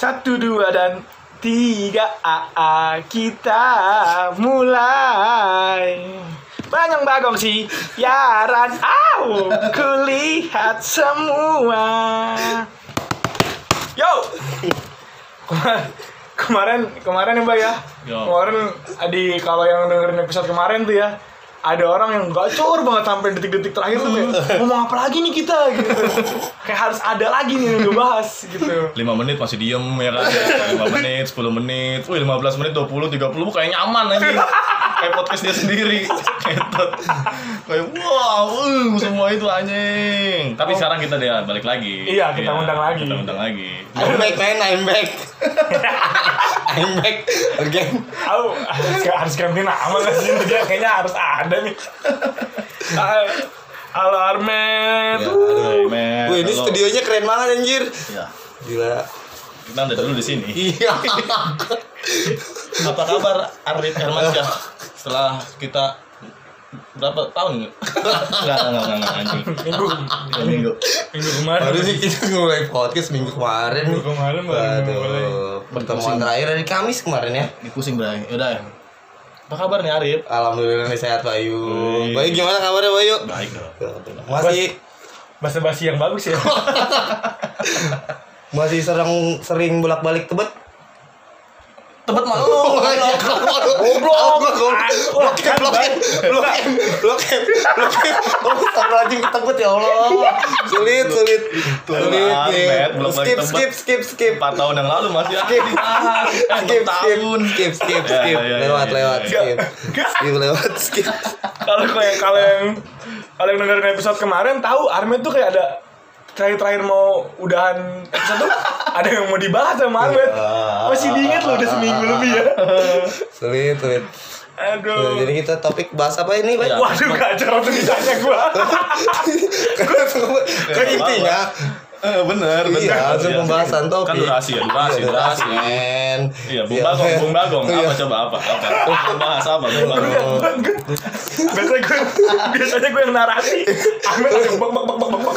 Satu, dua, dan tiga. AA kita mulai. Banyak bagong sih Yaran Au Kulihat semua. Yo! Kemar- Kemarin Kemarin ya mbak ya? Yo. Kemarin di Kalau yang dengerin episode kemarin tuh ya ada orang yang gacor banget sampai detik-detik terakhir tuh kayak ngomong apa lagi nih kita? Gitu. Kayak harus ada lagi nih yang dibahas gitu. 5 menit masih diem ya kan? 5 menit, 10 menit, wih 15 menit, 20, 30 kayak nyaman aja Kayak podcast dia sendiri Ketot Kayak wow, uh, semua itu anjing Tapi sekarang kita dia balik lagi Iya, kita undang lagi. Kita undang lagi I'm back man, I'm back. I'm back again. Aku harus, harus ganti nama gak sih? Dia kayaknya harus ada nih. Ah, Halo Armet. Ya, aduh. Wih, ini Halo. studionya keren banget anjir. Iya Gila. Kita udah dulu di sini Iya. Apa kabar Arif Hermansyah Setelah kita berapa tahun? Enggak, enggak, enggak, enggak, anjing Minggu, minggu minggu kemarin. Baru sih kita mulai podcast minggu kemarin. Minggu kemarin baru mulai. Pertemuan terakhir dari Kamis kemarin ya. Ini pusing bray, yaudah ya Apa kabar nih Arif? Alhamdulillah nih sehat Bayu. Bayu gimana kabarnya Bayu? Baik dong Masih Bahasa basi yang bagus ya. masih sering sering bolak-balik tebet. Tebet mah lu. Goblok. Blok M, blok M, blok M, blok M, blok M. Oh, astagfirullahaladzim ketebet ya Allah. Sulit, sulit. Sulit Skip, lagi skip, skip, skip. 4 tahun yang lalu masih Skip. Skip, 6 skip, tahun skip, skip, skip. ya, ya, Lewat, ya, lewat, ya, skip. Skip, lewat, skip. Kalau kayak kalau yang dengerin episode kemarin tahu Armet tuh kayak ada terakhir-terakhir mau udahan episode tuh ada yang mau dibahas sama Armet. Masih diinget loh udah seminggu lebih ya. Sulit, sulit. Aduh. Jadi kita topik bahas apa ini, Bay? Ya. Waduh kacau langsung ditanya gua. Kan intinya Eh, bener, bener. Iya, pembahasan topik. Kan durasi ya, durasi, Iya, durasi. men. Iya, Bung Bagong, Bung Bagong. Iya. Apa coba apa? Apa? Bahas apa Bung Bagong? biasanya gue biasanya gue yang narasi. Armet langsung bak bak bak bak bak. bak.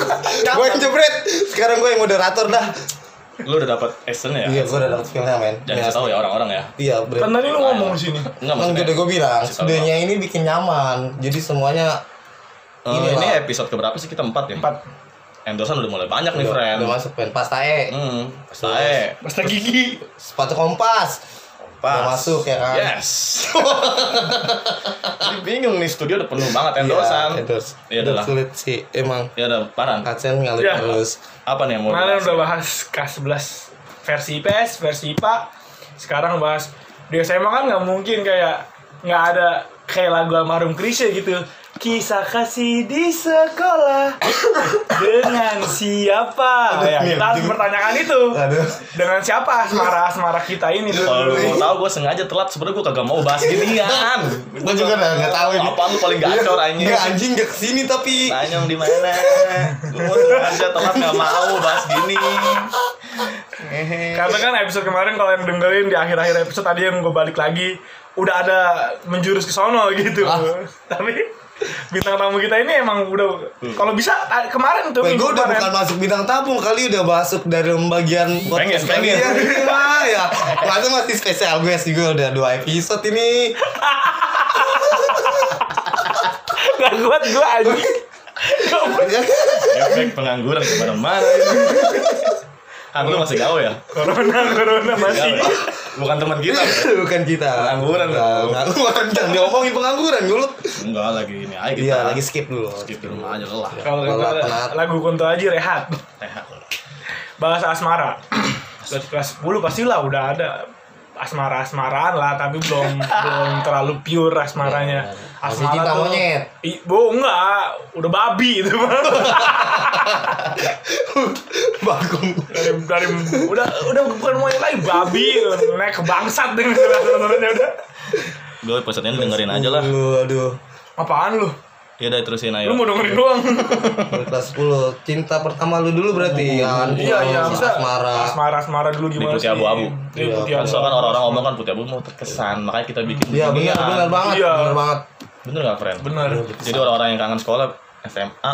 Gue yang jebret. Sekarang gue yang moderator dah. Lu udah dapat actionnya Iya, ya? gue udah dapet filmnya, men. Jangan kasih tahu ya orang-orang ya. Iya, ber. Kan tadi lu ngomong di sini. Enggak maksudnya. udah gue bilang, studionya ini bikin nyaman. Jadi semuanya Eh, Ini ini episode keberapa sih kita empat ya? Empat. Endorsan udah mulai banyak nih, udah, friend. udah masuk pen. Pas tae, Hmm, saya Pasta gigi. sepatu kompas. Udah masuk ya kan? Yes. Jadi bingung nih studio udah penuh banget endorsan. Iya, endorse. Iya Udah adalah. sulit sih, emang. Ya udah parah. Adsense ngalir Iya. terus. Apa nih yang mau Kemarin udah bahas K11 versi IPS, versi IPA. Sekarang bahas di SMA kan nggak mungkin kayak nggak ada kayak lagu almarhum Krisya gitu. Kisah kasih di sekolah dengan siapa? Ya, kita harus bertanyakan itu. Aduh. Dengan siapa asmara asmara kita ini Kalau lu mau tahu gue sengaja telat sebenarnya gue kagak mau bahas ginian. Gue juga udah nggak tahu ini. Apa lu paling gacor anjing? Enggak anjing gak ke sini tapi Tanya di mana? Gue sengaja telat nggak mau bahas gini. Karena kan episode kemarin kalau yang dengerin di akhir-akhir episode tadi yang gue balik lagi udah ada menjurus ke sono gitu. Ah. Tapi bintang tamu kita ini emang udah kalau bisa ah, kemarin tuh Gue minggu udah kemarin. bukan masuk bintang tabung kali udah masuk dari bagian podcast pengen. mah ya. Masa masih spesial guest juga udah dua episode ini. Gak kuat gue anjing. Efek pengangguran ke mana-mana lu masih gawe ya? corona corona masih. Bukan teman kita. Bukan kita. Pengangguran. Pengangguran. Jangan diomongin pengangguran dulu. Enggak lagi ini aja kita. Iya, lagi skip dulu. skip di rumah aja lelah. Kalau lagu Kunto Aji rehat. Sehat. Bahasa asmara. Kelas kelas 10 pastilah udah ada asmara-asmaraan lah tapi belum belum terlalu pure asmaranya. Masih cinta tuh- monyet. I, bo enggak, udah babi itu mah. Bagong. dari, dari udah udah bukan monyet lagi babi naik ke bangsat dengan sebenarnya udah. Gue ini dengerin aja lah. Aduh, aduh. Apaan lu? Ya udah terusin Lu ayo. mau dengerin doang. Dari kelas 10 cinta pertama lu dulu berarti ya? Iya iya bisa. Asmara. Asmara asmara dulu Di gimana putih sih? abu-abu. Di Iya, putih Kan abu. soalnya kan orang-orang ngomong kan putih abu mau terkesan, makanya kita bikin Iya benar benar banget, Iya. benar banget. Bener gak friend? Bener. Jadi orang-orang yang kangen sekolah SMA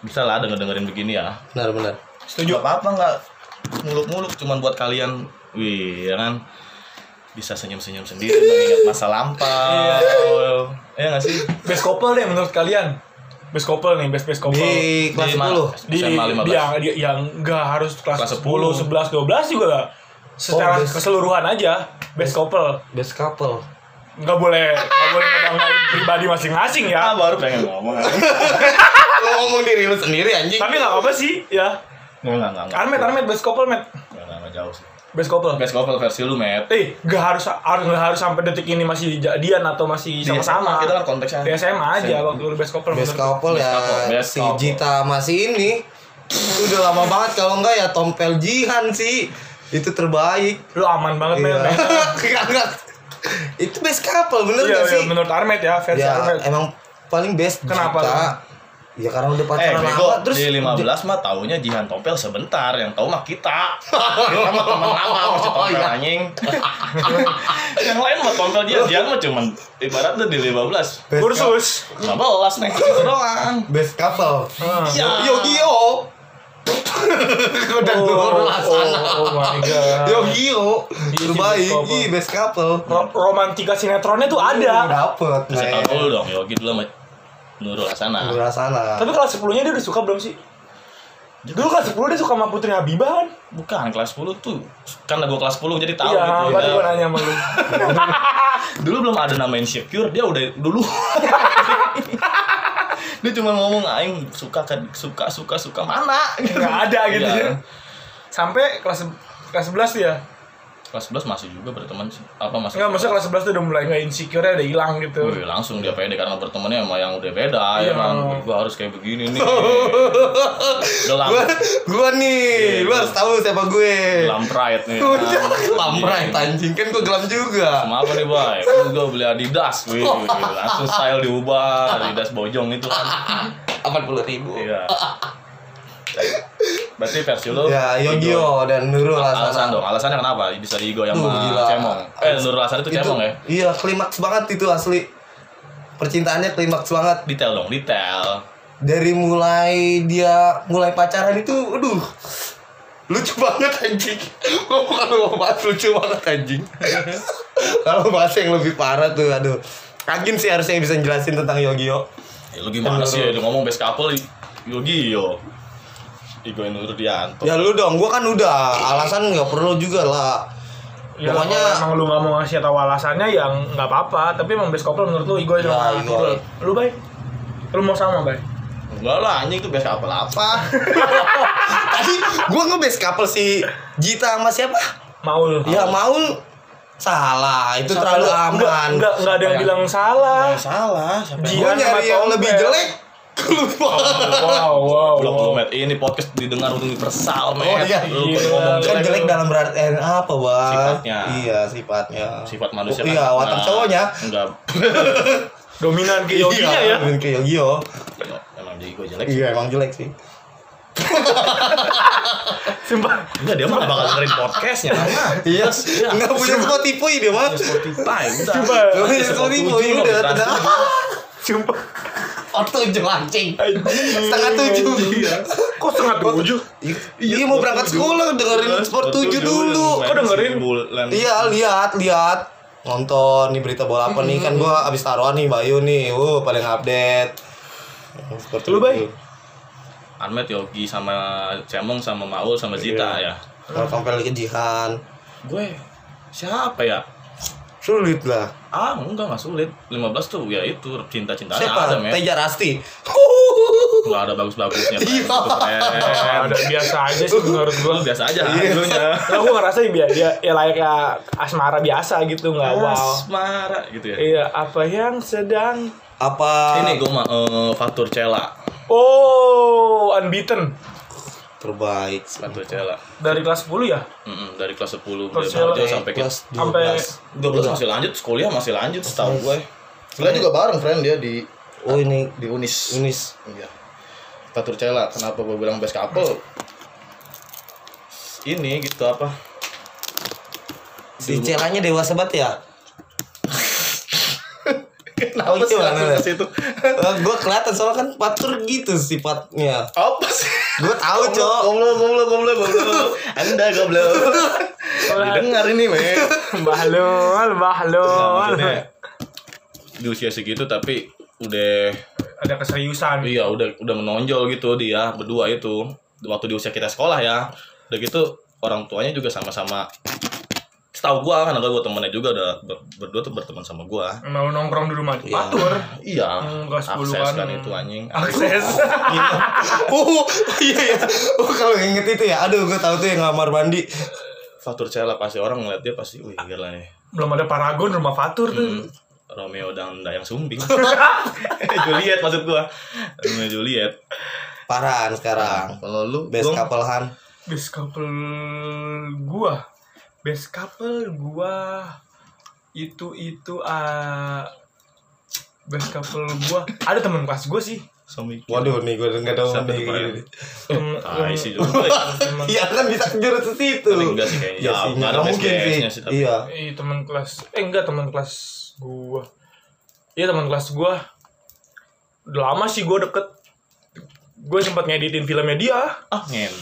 bisa lah denger dengerin begini ya. Benar benar. Setuju. Gak apa-apa nggak muluk-muluk cuman buat kalian wih ya kan bisa senyum-senyum sendiri mengingat masa lampau iya nggak sih Best couple deh menurut kalian. Best couple nih, best best couple. Di kelas 10. di, di 15. yang di, yang enggak harus kelas, Kelas 10, 10. 11, 12 juga lah. Secara Oh, best. keseluruhan aja best couple. Best couple. Enggak boleh enggak boleh ngebanggain pribadi masing-masing ah ya. baru pengen ngomong Lo ngomong diri lu sendiri anjing. Tapi enggak apa-apa sih, ya. nggak nggak nggak nggak Armet, Armet best couple, Met. nggak nggak, nggak jauh sih Best couple. best couple versi lu met Eh, nggak harus harus nggak harus sampai detik ini masih jadian atau masih sama-sama. Kita kan konteksnya. Di SMA aja SMA. waktu lu best couple. Best couple Best ya couple, best si couple. Jita masih ini. Itu udah lama banget kalau enggak ya Tompel Jihan sih. Itu terbaik. Lu aman banget, Iya. Met. Enggak. Itu best couple bener Iya, gak iya, sih? menurut Armet ya, versi Ya Armet. emang paling best Kenapa Jita. Ya karena udah Eh, pacaran bego, lama terus di 15 mah taunya Jihan Tompel sebentar, yang tahu mah kita. kita mah teman lama masih Tompel Oh, iya. anjing. yang lain mah Tompel Jihan, Jihan mah cuman ibaratnya di 15. Best Kursus. 15 nih, itu doang. Best couple. Ah. Ya. Yo-Gio. Udah Oh, nurul oh, sana. oh my god. Iya sih, Terbaik. best couple. Iya, best couple. Ro- romantika sinetronnya tuh ada. dapet. Kasih dulu dong, Yogi dulu Nurul Hasanah. Udah sana. Tapi kelas 10-nya dia udah suka belum sih? Dulu kelas 10 dia suka sama Putri Habibah kan? Bukan, kelas 10 tuh Karena gue kelas 10 jadi tahu iya, gitu baru ya. gua nanya sama lu. Dulu belum ada nama insecure, dia udah dulu Dia cuma ngomong aing suka kan suka suka suka mana Nggak ada gitu Iya. ya. Sampai kelas kelas 11 dia. Kelas 11 masih juga berteman sih. Apa masih? Enggak, maksudnya kelas 11 tuh udah mulai nggak insecure-nya udah hilang gitu. Wih, langsung dia pede karena bertemannya sama yang udah beda Iya. ya kan. Wih, Gua harus kayak begini nih. Gelam, Gua, gua nih, Iya, lu gua- harus tahu siapa gue. gelam pride nih. Udah, kan. gelam Iya. anjing kan gua gelam juga. Sama apa nih, Boy? Gua beli Adidas. Wih, langsung style diubah. Adidas bojong itu kan. Empat puluh ribu. Iya. Berarti versi lu Ya, Yogyo dan Nurul Alasan Hasanah. dong, alasannya kenapa bisa digo yang sama gila. cemong? Eh, Nurul Hasan itu cemong ya? Iya, klimaks banget itu asli. Percintaannya klimaks banget. Detail dong, detail. Dari mulai dia mulai pacaran itu, aduh. Lucu banget anjing. Gua bukan mau bahas lucu banget anjing. Kalau bahas yang lebih parah tuh, aduh. Agin sih harusnya yang bisa jelasin tentang Yogyo. Ya lu gimana sih ya, ngomong best couple Yogi yo. Igoin Nurdianto. Ya lu dong, gua kan udah. Alasan nggak perlu juga lah. Ya, Pokoknya kalau emang lu nggak mau ngasih tahu alasannya yang nggak apa-apa, tapi emang best couple menurut lu Igoy Ya, sama. Nurul. Lu baik? Lu mau sama baik? Enggak lah, anjing itu best couple apa? tadi gua nge-best couple si Jita sama siapa? Maul. Ya Maul salah, itu terlalu Enggak, aman. enggak, enggak ada yang Yang- bilang salah. salah, Gua Jihan sama nyari yang lebih jelek. Wow, wow, Belum wow. lu, Met. Ini podcast didengar universal, Met. Oh, iya. Lu Iya. ngomong kan jelek. jelek dalam berarti apa, Bang? Sifatnya. Iya, sifatnya. Sifat manusia Oh, Iya, kan. watak Nah, cowoknya. Enggak. Dominan ke Yoginya ya. Iya, ke Yogyo. Emang jadi gue jelek sih. Iya, emang jelek sih. Sumpah. Enggak, dia mah bakal dengerin podcastnya. Iya, enggak punya Spotify dia mah. Spotify. Coba. Punya Spotify udah. Sumpah. Oh, tujuh anjing. Setengah tujuh. Kok setengah tujuh? Iya, mau berangkat sekolah dengerin sport tujuh dulu. Kok dengerin? Iya, lihat, lihat. Nonton nih berita bola apa nih kan gua abis taruhan nih Bayu nih. Uh, paling update. Seperti Lu, Bay? itu. Armet, Yogi, sama Cemong, sama Maul, sama Zita ya. Kalau sampai lagi jihan. Gue siapa ya? Sulit lah. Ah, enggak, enggak sulit. 15 tuh ya itu cinta-cintanya Siapa? ada, men. Teja Rasti. Enggak ada bagus-bagusnya. Iya. Keren. ada biasa aja sih menurut gua. Lu biasa aja Iya. dulunya. Nah, gua ngerasa ya, ya, ya layaknya asmara biasa gitu nggak wow. Asmara gitu ya. Iya, apa yang sedang Apa Ini gue mah eh, Fatur Cela. Oh, unbeaten terbaik? Fatur Cela. dari kelas 10 ya? Mm-mm, dari kelas 10 Kelas beliau sampai ke kelas sampai 12 masih lanjut, kuliah masih lanjut setahu gue. Sebenarnya juga bareng friend dia di Oh ini di Unis. Unis. Iya. Fatur Cela, kenapa gue bilang best couple? Ini gitu apa? Si celanya dewasa banget ya? Kenapa Oh, sih langsung ke situ? gue kelihatan soalnya kan patur gitu sifatnya. Apa sih? Gue tahu, Cok. Goblok, goblok, goblok, goblok. Anda goblok. Didengar ini, men. Bahlul, bahlul. di usia segitu tapi udah Ada keseriusan. iya udah udah menonjol gitu dia berdua itu waktu di usia kita sekolah ya udah gitu orang tuanya juga sama-sama setahu gua karena gua temennya juga udah ber- berdua tuh berteman sama gua Mau nongkrong di rumah Iya. Patur. iya Hmm, kelas 10 akses kan. kan itu anjing Akses. Oh, iya ya. Oh, kalau inget itu ya. Aduh, gue tahu tuh yang ngamar mandi. Fatur Cela pasti orang ngeliat dia pasti wih gila nih Belum ada Paragon rumah Fatur tuh. Romeo dan Dayang Sumbing Juliet maksud gua Romeo Juliet Parahan sekarang. kalau lu Best couple han. Best couple gua. Best couple gua itu itu ah best couple gua ada teman kelas gua sih. Suami Waduh, nih gue nggak tahu nih. Pak? Tem- Ah, isi juga ya. temen- Iya kan bisa kejurut ke situ. Enggak sih kayaknya. Iya Ya, sih, nggak mungkin sih. Iya. Iya teman kelas eh enggak teman kelas gua. Iya teman kelas gua. Udah lama sih gua deket. Gue sempat ngeditin filmnya dia. Ah, ngen.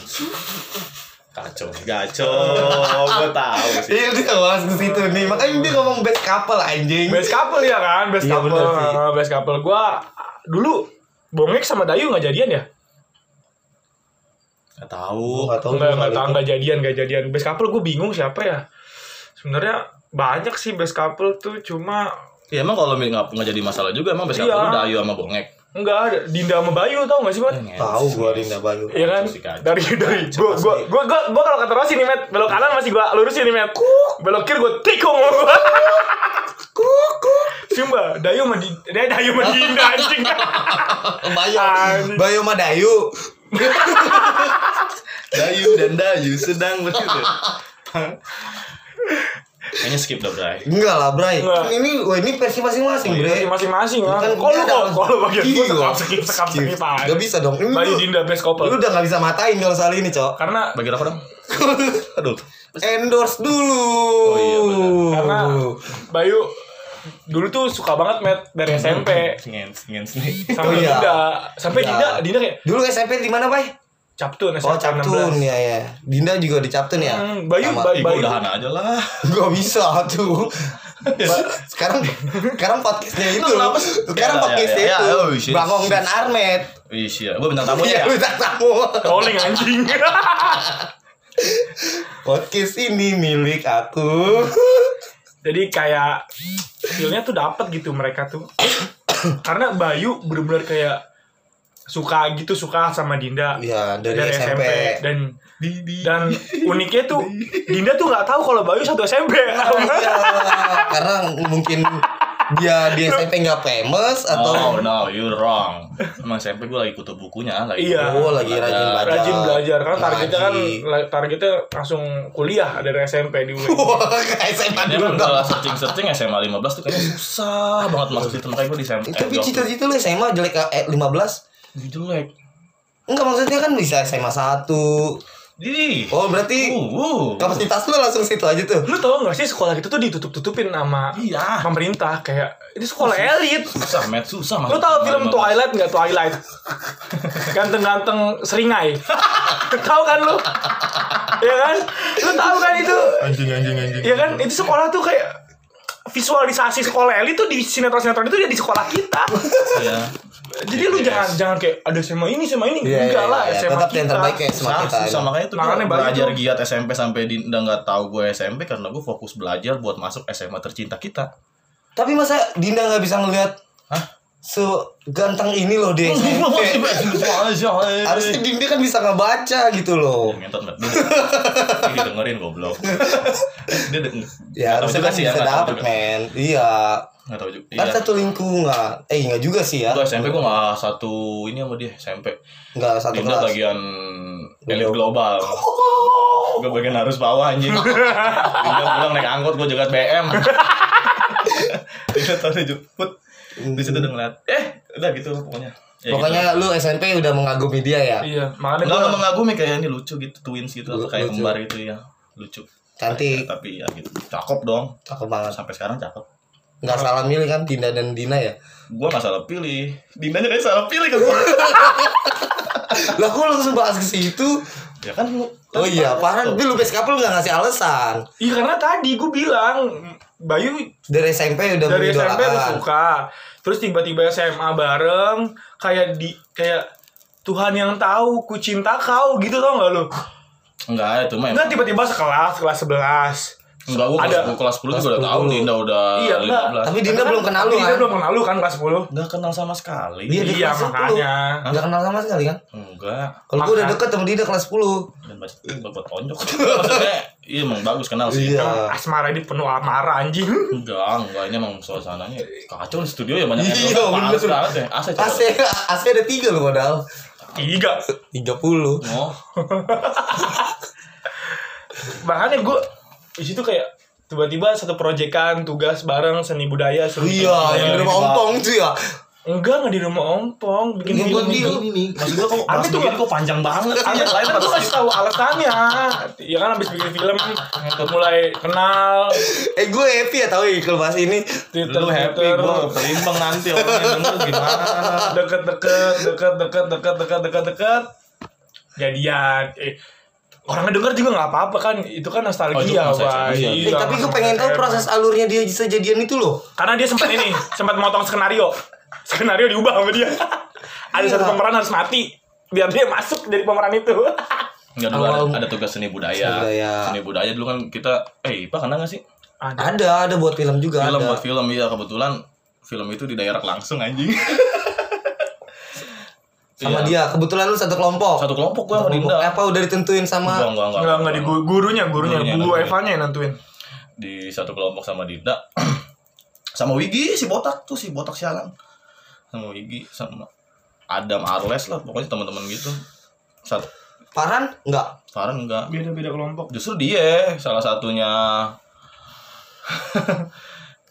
Kacau, kacau. Gue tahu sih. Iya dia bahas ke situ nih. Makanya dia ngomong best couple anjing. Best couple ya kan, best Iya, couple. bener sih. Ah, Best couple gua dulu Bongek sama Dayu nggak jadian ya? Gak Gue tahu. nggak tahu. Enggak, soal enggak tahu itu. enggak jadian, enggak jadian. Best couple gue bingung siapa ya. Sebenarnya banyak sih best couple tuh cuma Ya emang kalau nggak nggak jadi masalah juga emang best Iya. couple Dayu sama Bongek. Enggak ada Dinda sama Bayu tau gak sih? Ngen. Tahu gue Dinda Bayu. Iya kan? Dari dari gua gua gua gua, gua kalau kata Rossi nih, Met, belok kanan masih gua lurusin nih, Met. Belok kiri gua tikung sama gua. Sumpah, Dayu sama Dinda, dia Dayu sama Dinda anjing. Bayu. Bayu sama Dayu. Dayu dan Dayu sedang begitu. Kayaknya skip dah, Bray. Enggak lah, Bray. Enggak. Ini wah ini versi masing-masing, Bre. Versi masing-masing kan. Kan Kalau ada- kalau bagian gua Iya. sekap skip sekap skip aja. Gak bisa dong. Ini Bayu Dinda best couple. lu udah gak bisa matain kalau soal ini, Cok. Karena Bagi rokok dong. Aduh. Endorse dulu. Oh iya, benar. karena Bayu dulu tuh suka banget met dari SMP Ngens, ngens nih. sampai Oh, iya. Dinda sampai Iya. Dinda Dinda kayak Dulu SMP di mana, Bay? Captun Oh, Captun 16. ya ya. Dinda juga di Captun ya. Hmm, Bayu- Sama- Bayu- gue udahan aja lah. Gak bisa tuh. Sekarang sekarang podcastnya itu Lu kenapa sih? sekarang Ya, ya, podcastnya ya, ya, itu oh, shit. Bangong dan Armet Wih, iya. Gue bintang tamu iya ya. bintang tamu rolling anjing podcast ini milik aku jadi kayak feelnya tuh dapet gitu mereka tuh karena Bayu bener-bener kayak suka gitu suka sama Dinda Iya, dari SMP. dan dan uniknya tuh Dinda tuh nggak tahu kalau Bayu satu SMP iya karena mungkin dia di SMP nggak famous atau Oh no, you're wrong. Emang SMP gue lagi kutu bukunya lagi. Iya. oh lagi rajin belajar rajin belajar kan targetnya kan targetnya langsung kuliah dari SMP di UI. SMA dulu kalau searching-searching SMA 15 tuh kayaknya susah banget masuk situ makanya gue di SMP. tapi cita-cita lu SMA jelek eh, 15 jelek. enggak maksudnya kan bisa SMA 1 Di. oh berarti Uh, uh. kapasitas lu langsung situ aja tuh Lu tau gak sih sekolah itu tuh ditutup-tutupin sama Iya. pemerintah kayak ini sekolah elit. Susah, met susah Lu tau film SMA 15. Twilight nggak Twilight? Ganteng-ganteng seringai. tahu kan lu? Iya kan? Lu tahu kan itu? anjing anjing anjing Iya kan? Itu sekolah tuh kayak visualisasi sekolah elit tuh di sinetron-sinetron itu ya di sekolah kita. Iya. Jadi lu jangan jangan kayak ada SMA ini SMA ini Iya, enggak iya, lah iya. SMA tetap kita. yang terbaik ya SMA Susah, kita susah makanya tuh Makanya belajar tuh- giat SMP sampai Dinda nggak tahu gue SMP karena gue fokus belajar buat masuk SMA tercinta kita. Tapi masa Dinda nggak bisa ngelihat Hah? Seganteng ini loh di SMP. Harusnya Dinda kan bisa ngebaca gitu loh. Ngentot banget. Dia Dia dengerin goblok. Dia de- Ya nggak harusnya juga kan sih ya, bisa nggak tahu dapet juga. men. Iya. Nggak tahu juga. Kan Iya. satu lingkungan. Eh enggak juga sih ya. Gue SMP gue nggak satu ini sama dia SMP. Enggak satu Dinda kelas. bagian elit Global. Gue bagian harus bawah anjing. Dinda pulang naik angkot gue jagat BM. Dinda tau dia jemput. Di situ udah ngeliat. Eh, udah gitu pokoknya. Ya, Pokoknya lu SMP udah mengagumi dia ya. Iya, makanya Enggak gua nggak mengagumi kayak ini lucu gitu twins gitu atau kayak Lucu. kembar gitu ya lucu Cantik. Ya, tapi ya gitu cakep dong Cakep banget. sampai sekarang cakep Enggak salah milih kan Dinda dan Dina ya. gua nggak salah pilih Dindanya kayak salah pilih ke gua Lah kok langsung bahas ke situ? Ya kan Oh iya, parah. Tapi lu base couple gak ngasih alasan. Iya karena tadi gue bilang Bayu Dari SMP udah dari SMP udah suka. Terus tiba-tiba SMA bareng kayak di kayak Tuhan yang tahu ku cinta kau gitu tau gak lu? Enggak, itu mah Enggak tiba-tiba sekelas kelas 11 Enggak, gua Ada. kelas, gua kelas 10 juga udah tahu 10. Dinda udah Iya, enggak. 15. Tapi Dinda belum kenal lu Dinda kan? belum kenal lu kan kelas 10 Enggak kenal sama sekali. Iya, di Iya kelas 10. makanya Gak kenal sama sekali kan? Enggak. Kalau gue udah deket sama Dinda kelas 10 Dan baca itu buat tonjok. Maksudnya, iya emang bagus kenal sih. Iya. Asmara ini penuh amarah anjing Enggak, enggak ini emang suasananya kacau di studio ya banyak Iya, yang panas bener. banget ya. AC. AC, AC ada tiga loh modal Tiga 30 Oh, Makanya gue di situ kayak tiba-tiba satu proyekan tugas bareng seni budaya seni Iya, yang di rumah ompong tuh ya? Enggak nggak di rumah ompong bikin buat film gitu. ini. Maksud gua kok Tapi bahas tuh kok panjang banget sih. Ada Yang lain kan pada gue kasih tahu alasannya. Ya kan habis bikin film mulai kenal. Eh gue happy ya tau ya kalau bahas ini. Twitter Lu happy, Twitter, gua kelimbang nanti orang yang denger gimana. deket-deket deket deket deket deket deket deket. Jadian. Eh orangnya denger juga nggak apa-apa kan itu kan Oh, itu nostalgia proses, Pak. iya. Eh tapi gue pengen tahu proses alurnya dia bisa jadian itu loh karena dia sempat ini sempat motong skenario skenario diubah sama dia ada Iya. satu pemeran harus mati biar dia masuk dari pemeran itu Enggak dulu ada, ada tugas seni budaya. Seni budaya. Seni budaya dulu kan kita eh IPA kena enggak sih? ada Ada, ada buat film juga Film ada buat film iya kebetulan film itu di daerah langsung anjing. Sama Iya. dia, kebetulan lu satu kelompok Satu kelompok gua sama Kelompok. Dinda. Apa udah ditentuin sama Enggak, enggak, enggak. nggak nggak di gu- gurunya gurunya Gurunya guru. Evanya yang nentuin di satu kelompok sama Dinda sama Wigi si botak tuh si botak sialan sama Wigi sama Adam Arles lah pokoknya teman-teman gitu satu Paran? Enggak Farhan enggak beda beda kelompok justru dia salah satunya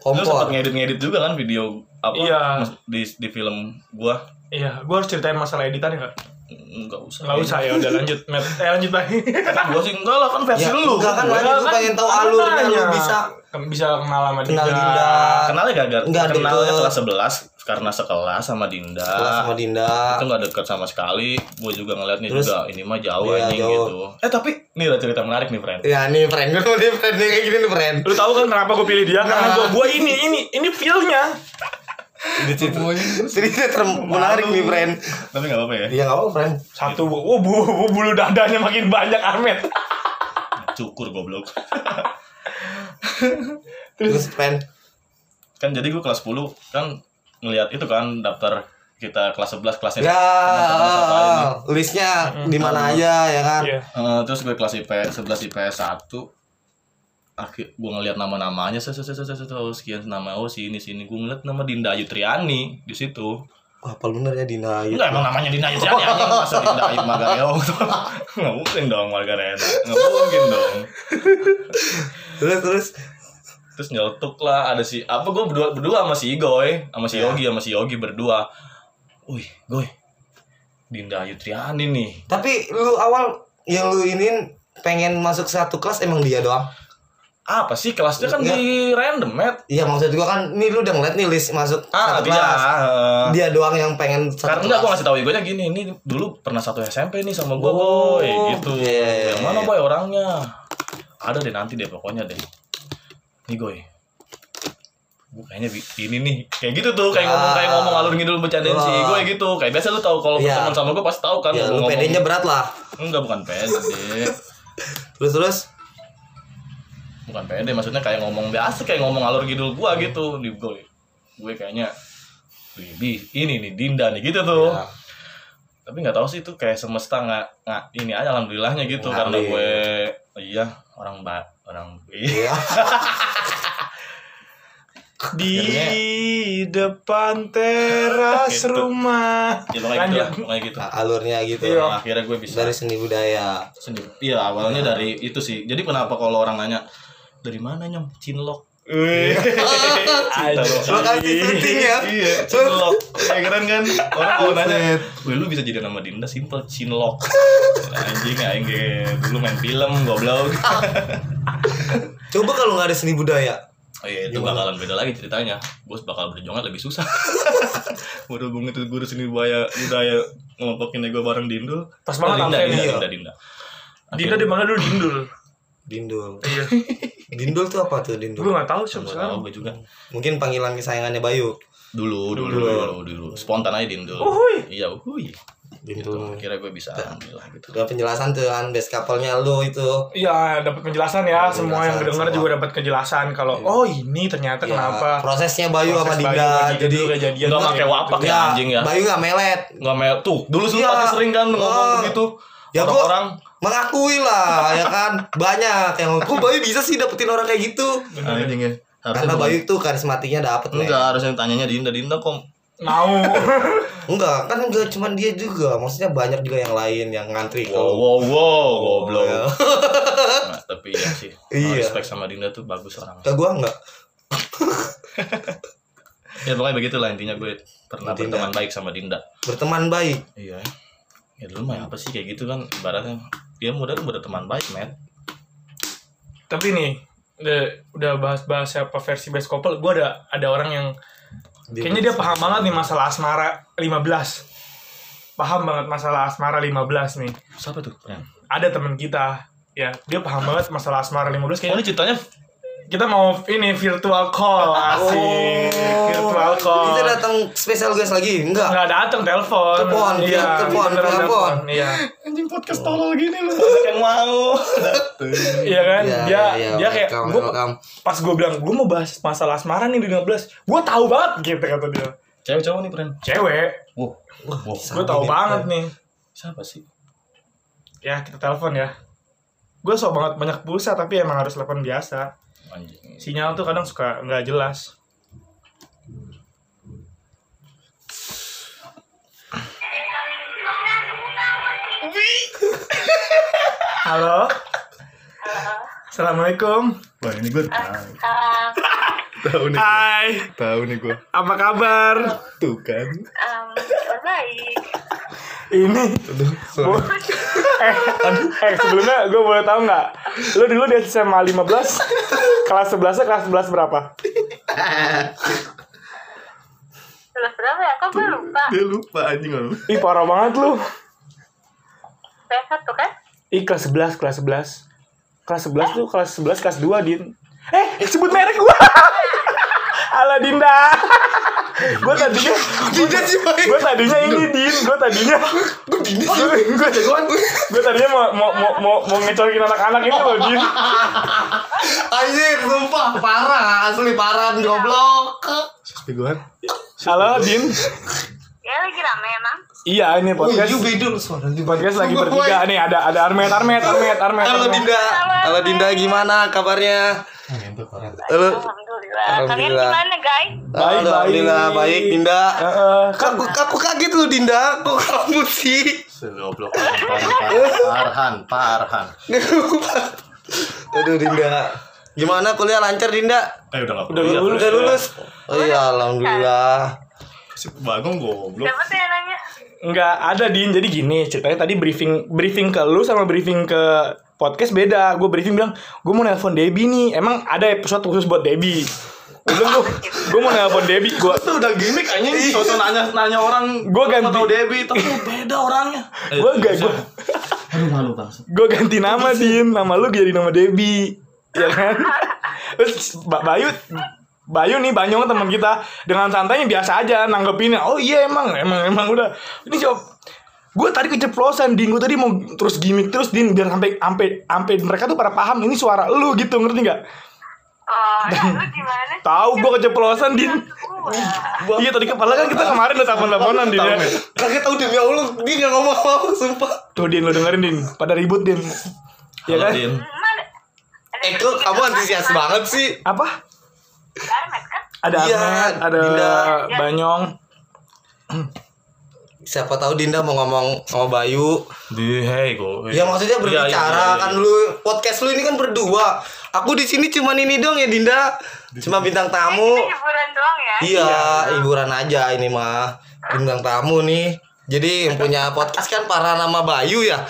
lu sempat Kompor ngedit-ngedit juga kan video apa Iya. di di film gua iya gue harus ceritain masalah editannya nggak enggak usah nggak usah ya udah lanjut Matt. eh lanjut lagi gua sih enggak lah kan versi Ya, lu enggak kan Gua- lanjut, gue pengen tahu Kan alurnya lu bisa bisa kenal sama kenal Dinda. Dinda kenalnya gagal Enggak kenalnya deket. kelas 11 karena sekelas sama Dinda Kelas sama Dinda itu nggak deket sama sekali gue juga ngeliatnya Terus? juga ini mah jauh Iya, anjing jauh. gitu eh tapi ini ada cerita menarik nih friend Ya nih friend, gue nih friend nih kayak gini nih friend Lu tahu kan kenapa gue pilih dia? Karena Nah. gue gua ini ini ini feel-nya. Cerita ter- menarik nih friend. Tapi nggak apa-apa ya. Iya gak apa friend. Satu, oh bu, bu- bulu dadanya makin banyak Ahmed. cukur goblok. Terus? Friend. Kan jadi gue kelas 10 kan ngeliat itu kan daftar kita kelas 11 kelasnya Ya listnya di mana aja ya kan? Iya. Eh, terus gue kelas IP 11 IPS 1 akhir gue ngeliat nama-namanya oh, sekian nama oh sini sini. Gue ngeliat nama Dinda Ayu Triani di situ. Apa bener ya Dina Ayu? Enggak emang namanya Dinda Ayu Triani masa Dinda Ayu Magareo nggak mungkin dong Margareta nggak mungkin dong. Terus terus? Terus nyeletuk lah ada si apa gue berdua berdua sama si Igoy sama si Ya. Yogi sama si Yogi berdua. Wih Goy Dinda Ayu Triani nih. Tapi lu awal yang lu ini pengen masuk satu kelas emang dia doang? Apa sih? Kelasnya kan Enggak. di random met Iya maksud gua kan ini lu udah ngeliat nih list masuk ah satu dia. kelas. Dia doang yang pengen karena satu enggak gue kelas. ngasih tahu Igonya gini ini dulu pernah satu SMP nih sama gue Oh, boy. Gitu. iya, yang mana iya. boy orangnya? Ada deh nanti deh pokoknya deh. Nih gue kayaknya ini nih. Kayak gitu tuh kayak Ah. ngomong kayak ngomong alur ngidul bercandain si gue gitu. Kayak biasa lu tahu kalau Iya. berteman sama gue pasti tahu kan Ya gua lu ngomong- pedenya berat lah. enggak bukan pede. Terus terus bukan pede maksudnya kayak ngomong biasa kayak ngomong alur ngidul gue gitu di gue gue kayaknya Bibi ini nih Dinda nih gitu tuh Ya. tapi nggak tahu sih itu kayak semesta nggak nggak ini aja alhamdulillahnya gitu Ngalir. karena gue iya orang ba orang iya Iya. Di Akhirnya- depan teras Gitu. rumah. ya pokoknya gitu lah pokoknya gitu Nah, alurnya gitu. Iya. Nah, akhirnya gue bisa Dari seni budaya. sendiri iya awalnya dari itu sih jadi kenapa kalau orang nanya dari mana nyom cinlok Wih. Lokasi syuting ya. iya cinlok ya keren kan orang kalau nanya Wih lu bisa jadi nama Dinda simple cinlok anjing aing ge dulu main film goblok Coba kalau nggak ada seni budaya. Oh iya, itu bakalan beda lagi ceritanya. Bos bakal berjuangnya lebih susah. Berhubung itu guru seni budaya budaya ngelompokin ego bareng Dindul. Pas banget Dinda, angkanya. Dinda. Dinda, Dinda. Dinda dipanggil dulu Dindul. Dindul. Iya. Dindul tuh apa tuh Gue Dindul? nggak tahu sih tahu sekarang. gue juga. Mungkin panggilan kesayangannya Bayu. Dulu, dulu, dulu, dulu, Spontan aja Dindul. Uhuy. Iya, uhuy. Gitu. Dindul. Kira gue bisa alhamdulillah gitu. Udah penjelasan tuh kan base couple-nya lu itu. Iya, dapat penjelasan ya. Dapat Semua yang penjelasan, kedenger semua. juga dapat kejelasan kalau oh ini ternyata Ya, kenapa. prosesnya Bayu sama Proses Bayu Dinda. Dinda Jadi dulu kejadian Nggak tuh pakai wapak gitu. ya, anjing ya. Bayu nggak melet. Nggak mel tuh. Dulu suka Iya. sering kan ngomong begitu. Ya, gua- orang Mengakui lah ya kan banyak yang kok Bayu bisa sih dapetin orang kayak gitu. anjing ya. Karena Bayu tuh karismatiknya dapet enggak harusnya tanyanya Dinda Dinda kok Mau. Enggak, kan enggak cuma dia juga. Maksudnya banyak juga yang lain yang ngantri wow kalau wow wow goblok. ya. Nah, tapi iya sih. Iya. Respect sama Dinda tuh bagus orang. Ke gua enggak. Ya pokoknya begitulah intinya gue pernah Dinda. berteman baik sama Dinda. Berteman baik. Iya. Ya dulu mah apa sih kayak gitu kan ibaratnya dia muda kan berteman baik, Matt. Tapi nih, udah, udah bahas-bahas siapa versi best couple, gue ada ada orang yang kayaknya dia paham banget nih masalah asmara 15. Paham banget masalah asmara 15 nih. Siapa tuh? Ada temen kita, ya dia paham banget masalah asmara 15 Oh, kayaknya ini ceritanya kita mau ini virtual call asik virtual call Kita datang spesial guys lagi? Enggak. nggak datang telepon Telepon, iya dia telepon, telepon. iya anjing podcast tolol gini lu. Banyak yang mau. iya kan Iya, dia iya, iya, dia kayak welcome, gua welcome. pas gue bilang gue mau bahas masalah asmara nih di 15 gue tahu banget gitu kata dia Cewek cowok nih, Pren. cewek Wow. Wow. gue tahu banget nih Siapa sih? ya kita telepon ya gue sok banget banyak pulsa tapi emang harus telepon biasa Anjing. sinyal tuh kadang suka nggak jelas halo assalamualaikum Wah, ini gue tahu. Tahu nih. hai Tahu nih gue. apa kabar Tuh kan. Um, baik. Ini. Bu- eh, eh sebelumnya gue boleh tahu nggak? Lu dulu di SMA 15 kelas 11 kelas 11 berapa? Kelas berapa ya? Kok gue lupa? Dia lupa anjing lu. ih parah banget lu. Saya satu kan? ih kelas 11 kelas 11 kelas 11 tuh kelas 11 kelas 2 din. Eh sebut merek gua. Ala Dinda gue tadinya Dinda sih baik. gue tadinya ini din gue tadinya gue gue tadinya mau mau mau mau, mau ngecokin anak-anak ini loh din Anjir, sumpah parah, asli parah goblok. Speguan. halo din Ya lagi rame emang. Iya ini podcast Oh, beda lu suara lu. podcast lagi bertiga nih ada ada Armet Armet Armet Armet Halo. Dinda. Halo Dinda gimana kabarnya? Halo. Alhamdulillah. Kalian Alhamdulillah. gimana guys? Baik, Alhamdulillah baik. baik Dinda. Heeh, kan Aku aku kaget lu Dinda. Kok kamu sih? Goblok Parhan, Parhan. Aduh Dinda. Gimana kuliah lancar Dinda? Eh udah Udah lulus. Udah lulus? Oh iya alhamdulillah. Si Bagong goblok. Siapa tuh yang nanya? Nggak ada Din, jadi gini ceritanya tadi briefing briefing ke lu sama briefing ke podcast beda. Gue briefing bilang, gue mau nelpon Debbie nih. Emang ada episode khusus buat Debbie. Gue bilang gue, gue mau nelpon Debbie. Gue Itu udah gimmick anjing. Soto nanya nanya orang Gua ganti. tahu Debbie, tapi beda orangnya. gue gak gue Aduh malu bang. gue ganti nama Din. Nama lu jadi nama Debbie, ya kan? Terus Ba- Bayu Bayu nih Banyong teman kita dengan santainya biasa aja nanggepinnya. Oh iya emang emang emang udah. Ini coba gue tadi keceplosan din gue tadi mau terus gimmick terus din biar sampai sampai sampai mereka tuh pada paham ini suara lu gitu ngerti nggak Oh, ya, lu gimana? tahu gue keceplosan din Wah. iya tadi kepala kan kita kemarin udah telepon teleponan din ya Kaget tahu demi Allah dia nggak ngomong apa sumpah. tuh din lu dengerin din pada ribut din ya kan Din. Eh kok kamu antusias banget sih? apa Garmet kan? ada Iya, Ahmed ada Dinda. Banyong Siapa tahu Dinda mau ngomong sama Bayu. Di hey go. Ya maksudnya Iya, iya, berbicara iya, iya. kan lu podcast lu ini kan berdua. Aku di sini cuma ini dong ya Dinda. Cuma bintang tamu. Ini hiburan doang ya? Iya, hiburan aja ini mah. Bintang tamu nih. Jadi yang punya podcast kan para nama Bayu ya.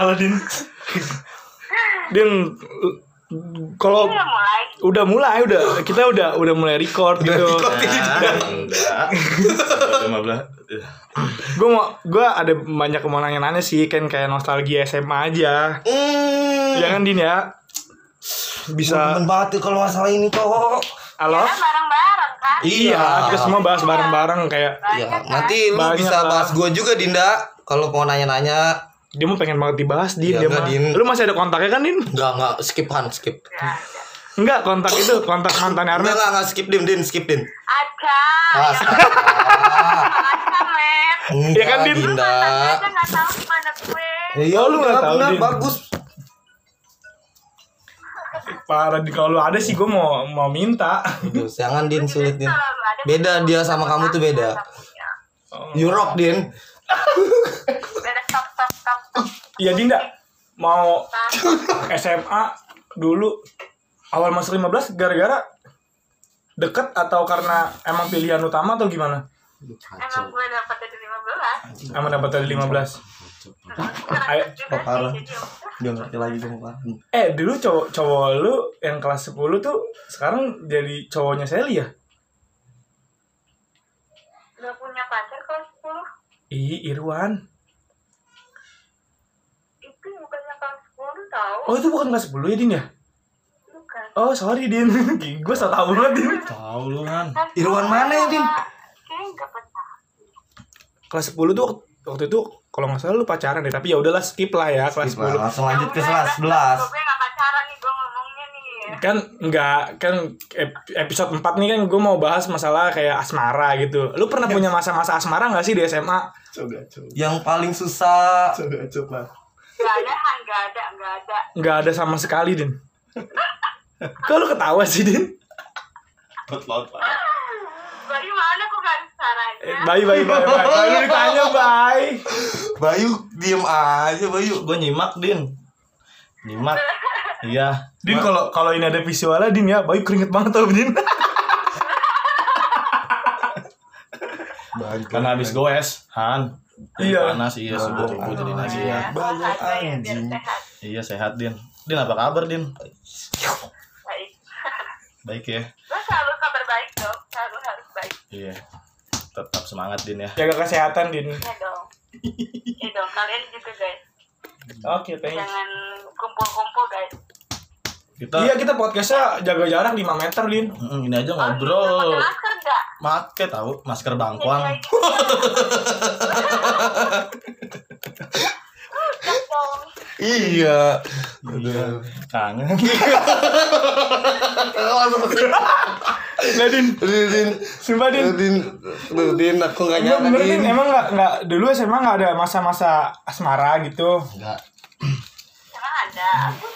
Aladin Din kalau Ini udah mulai. udah mulai udah kita udah udah mulai record gitu Nah, enggak. 15. gue mau gue ada banyak mau nanya-nanya sih kan kayak nostalgia SMA aja Hmm. ya kan din ya bisa banget kalau masalah ini kok. halo bareng-bareng kan. iya kita semua bahas bareng-bareng kayak Ya, Banyak kan? nanti lu bisa lah. bahas gue juga Dinda kalau mau nanya-nanya. Dia mau pengen banget dibahas din Ya dia enggak, mah Din. lu masih ada kontaknya kan din Enggak, enggak, skip Han, skip. Ya, enggak kontak itu kontak mantan Armet enggak, enggak, skip Din, Din, skip Din. Ada. Ah, Ya, ada, Met. Enggak, Iya kan, Din? Dinda. Nggak tahu gue. Iya, Oh, lu lu nggak enggak tahu, Din. bagus. parah di kalau ada sih gue mau mau minta Tuh, jangan Din sulit Din. Beda dia sama kamu tuh beda. Ya. You rock Din. Beda stop stop stop. stop. iya dinda mau SMA dulu awal masuk 15 gara-gara deket atau karena emang pilihan utama atau gimana Emang gue dapat dari 15. emang dapat dari 15 Ayo, parah. Dia ngerti lagi dong, Pak. eh dulu cowok cowok lu yang kelas 10 tuh sekarang jadi cowoknya Sally ya Gak punya pacar 10 Ih, Irwan. Itu bukannya kelas 10 tau Oh, itu bukan kelas 10 ya, Din ya? Bukan Oh, sorry, Din. gue so tau banget, Din. Tahu lu kan. Kelas Irwan 10 mana ya, Din? Kayaknya gak pernah Kelas 10 tuh waktu- itu kalau nggak salah lu pacaran deh, tapi ya udahlah skip lah ya kelas Skip lah, 10. Langsung lanjut ke Ya kelas udah, 11. Gue gak pacaran nih gue Kan enggak kan ep- episode 4 nih kan gue mau bahas masalah kayak asmara gitu. Lu pernah punya masa-masa asmara nggak sih di SMA? Coba coba. Yang paling susah Coba coba. Gak ada Han, gak ada, gak ada Nggak ada sama sekali, Din. Kok lu ketawa sih, Din? Pak. Bayu mana kok gak ada caranya Eh, Bye, bye, bye, bye. Bye, lu ditanya, bye. Bayu diem aja Bayu. Gue nyimak din. Nyimak. Iya. Din kalau kalau ini ada visualnya Din ya, Bayu keringet banget tau Din. Kan habis goes, Han. Iya. Panas iya subuh subuh jadi nasi ya. Ya, Banyak ya, anjing. Iya sehat din. Din apa kabar din? Baik Baik ya. Lo selalu kabar baik dong Selalu harus baik Iya. Tetap semangat din ya. Jaga kesehatan Din. Iya dong Iya dong, kalian juga guys Oke, thanks. Jangan kumpul-kumpul guys Kita Iya, kita podcastnya jaga jarak 5 meter, Din. Mm, ini aja Oh, iya, ngobrol. pakai masker gak? Make tahu masker bangkuang. gitu. Udah dong. Iya. Iya. Kangen. Nggak, Din. Din, Din. Sumpah, Din. Din, Duh, Din, aku gak Enggak nyangka bener, Din. Emang nggak nggak dulu SMA nggak ada masa-masa asmara gitu. Enggak. Emang ada, aku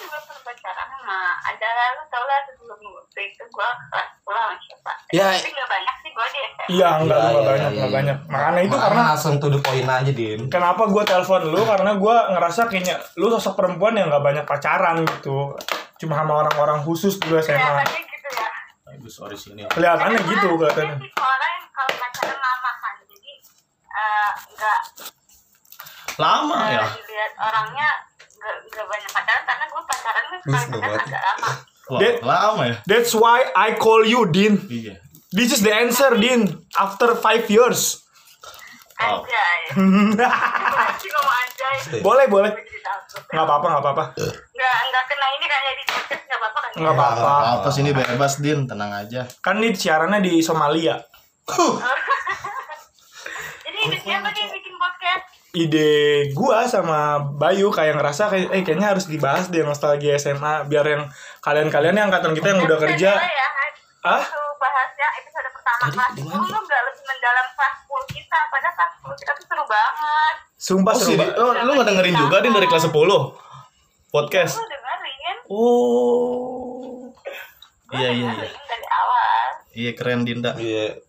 sama ada lu tau lah sebelum itu gue kelas sama siapa Ya. tapi gak banyak sih gue di SMA Iya, enggak, enggak iya, banyak, iya, enggak iya. banyak. Makanya itu karena langsung to the point aja, Din. kenapa gue telepon lu karena gue ngerasa kayaknya lu sosok perempuan yang nggak banyak pacaran gitu. Cuma sama orang-orang khusus dulu SMA. kelihatannya gitu ya Bagus sorry sini. Kelihatannya gitu tipe orang kalau pacaran lama kan jadi eh, nggak Lama ya. dilihat orangnya nggak banyak pacaran karena gue pacaran kan agak lama Wah, Dia- lama ya. That's why I call you, Din. Iya. This is the answer, Din. After five years. Oh. anjay boleh, boleh. Nggak apa-apa, nggak apa-apa. nggak nggak kena ini kayak di podcast nggak apa-apa kan Nggak apa-apa. Apa sini bebas din, tenang aja. Kan ini siarannya di Somalia. jadi ini siapa nih yang bikin podcast Ide gua sama Bayu kayak ngerasa kayak eh kayaknya harus dibahas deh nostalgia SMA biar yang kalian-kalian yang angkatan kita yang udah kerja. ya. Ah? Itu bahasnya episode pertama kelas 10 lu nggak lebih mendalam kelas 10 kita padahal kelas 10 kita tuh seru banget Sumpah Oh, seru banget. Oh, lu nggak dengerin juga din dari kelas 10 podcast. lu dengerin Oh. Iya, iya, iya. dari awal Iya keren Dinda. Iya.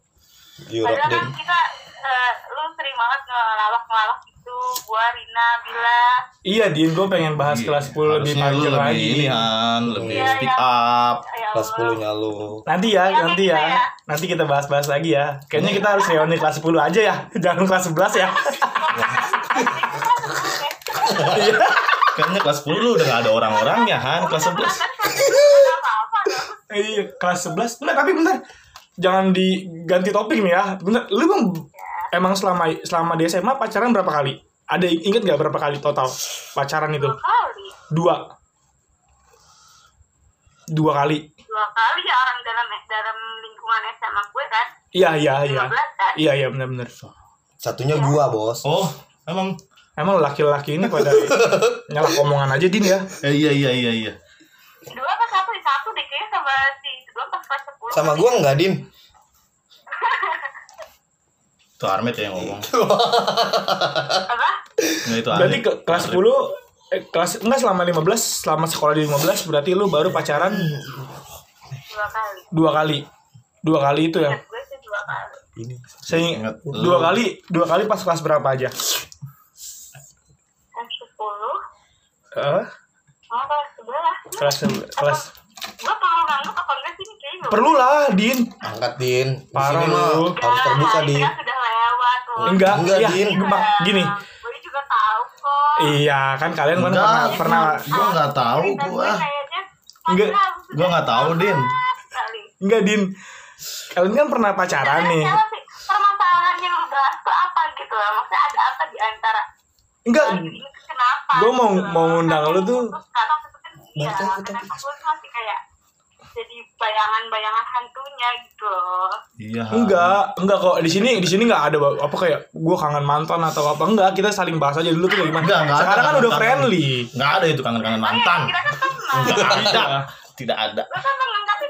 Rock, padahal kan kita eh, lu sering banget ngelawak-ngelawak gitu gua Rina Bila Iya, Din, gue pengen bahas kelas 10 lebih panjang lebih lagi. Ini Han, lebih Iya, speak iya. up. ya Kelas Allah. 10 nya lu. Nanti ya, Iya, nanti gitu ya. ya. Nanti kita bahas-bahas lagi ya. Kayaknya kita harus reuni kelas 10 aja ya. Jangan kelas 11 ya. Iya. Kayaknya kelas 10 lu udah gak ada orang-orangnya, Han. Kelas 11. Kan nggak apa-apa loh. Eh, Iya, kelas 11. Bentar, tapi bentar. Jangan diganti topik nih ya. Bentar, lu bang emang selama selama di SMA pacaran berapa kali? Ada inget gak berapa kali total pacaran itu? Dua kali. Dua. Dua kali. Dua kali ya orang dalam dalam lingkungan SMA gue kan. Iya, iya, iya. 15 kan. Iya, iya benar-benar. Satunya gua, Bos. Oh, emang Emang laki-laki ini pada nyalak omongan aja Din ya? eh, iya iya iya iya. Dua apa satu? Satu deh kayaknya sama si dua pas kelas 10. Sama gua enggak, Din. Itu Armet ya yang ngomong. Apa? Nggak itu Berarti ke kelas 10 eh, kelas enggak selama 15 selama sekolah di 15 berarti lu baru pacaran Dua kali. dua kali. Dua kali itu ya. Ingat gue sih dua kali. Saya Ingat lu. dua kali, dua kali pas kelas berapa aja? Kelas 10. Eh, Oh, kelas 11. kelas kelas perlu ngangguk apa enggak sih ini kayaknya? perlu lah, Din. Angkat, Din. Di Parah lu. harus terbuka, Din. Kan sudah. Enggak, Enggak, iya, Din. Mak, gini. Gue juga tahu kok. Iya, kan kalian Enggak. pernah pernah Gua nggak tahu gue Enggak. sudah nggak tahu, Din. enggak, Din. Kalian kan pernah pacaran nih. Permasalahan yang berat tuh apa gitu loh? Maksudnya ada apa di antara Enggak, kenapa? Gua mau- gitu mau ngundang Kan lu tuh. kan iya, kenapa gue tuh masih kayak jadi bayangan-bayangan hantunya gitu loh. Iya. Enggak, enggak kok di sini di sini enggak ada apa kayak gua kangen mantan atau apa enggak, kita saling bahas aja dulu tuh kayak gimana. Enggak, enggak ada Sekarang kan udah mantan. friendly. Nggak ada itu kangen-kangen mantan. Kita kan teman. Nggak ada. Tidak ada. Gue kan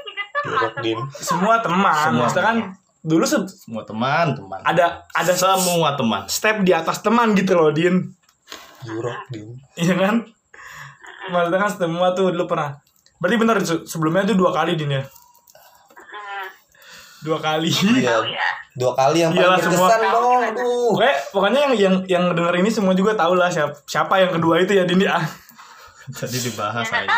juga teman. Semua teman. Semua kan dulu se- Semua teman, teman. ada ada Semua teman. step di atas teman gitu loh, Din. Jurok, Din. Iya kan? Maksudnya kan semua tuh dulu pernah. Berarti bener se- sebelumnya tuh dua kali Din ya? Hmm, Dua kali. Iya. ya. Dua kali yang Iyalah, paling semua. dong. Aduh. Pokoknya, pokoknya yang yang yang denger ini semua juga tahu lah siapa, siapa yang kedua itu ya Din ya. Tadi dibahas Ya aja.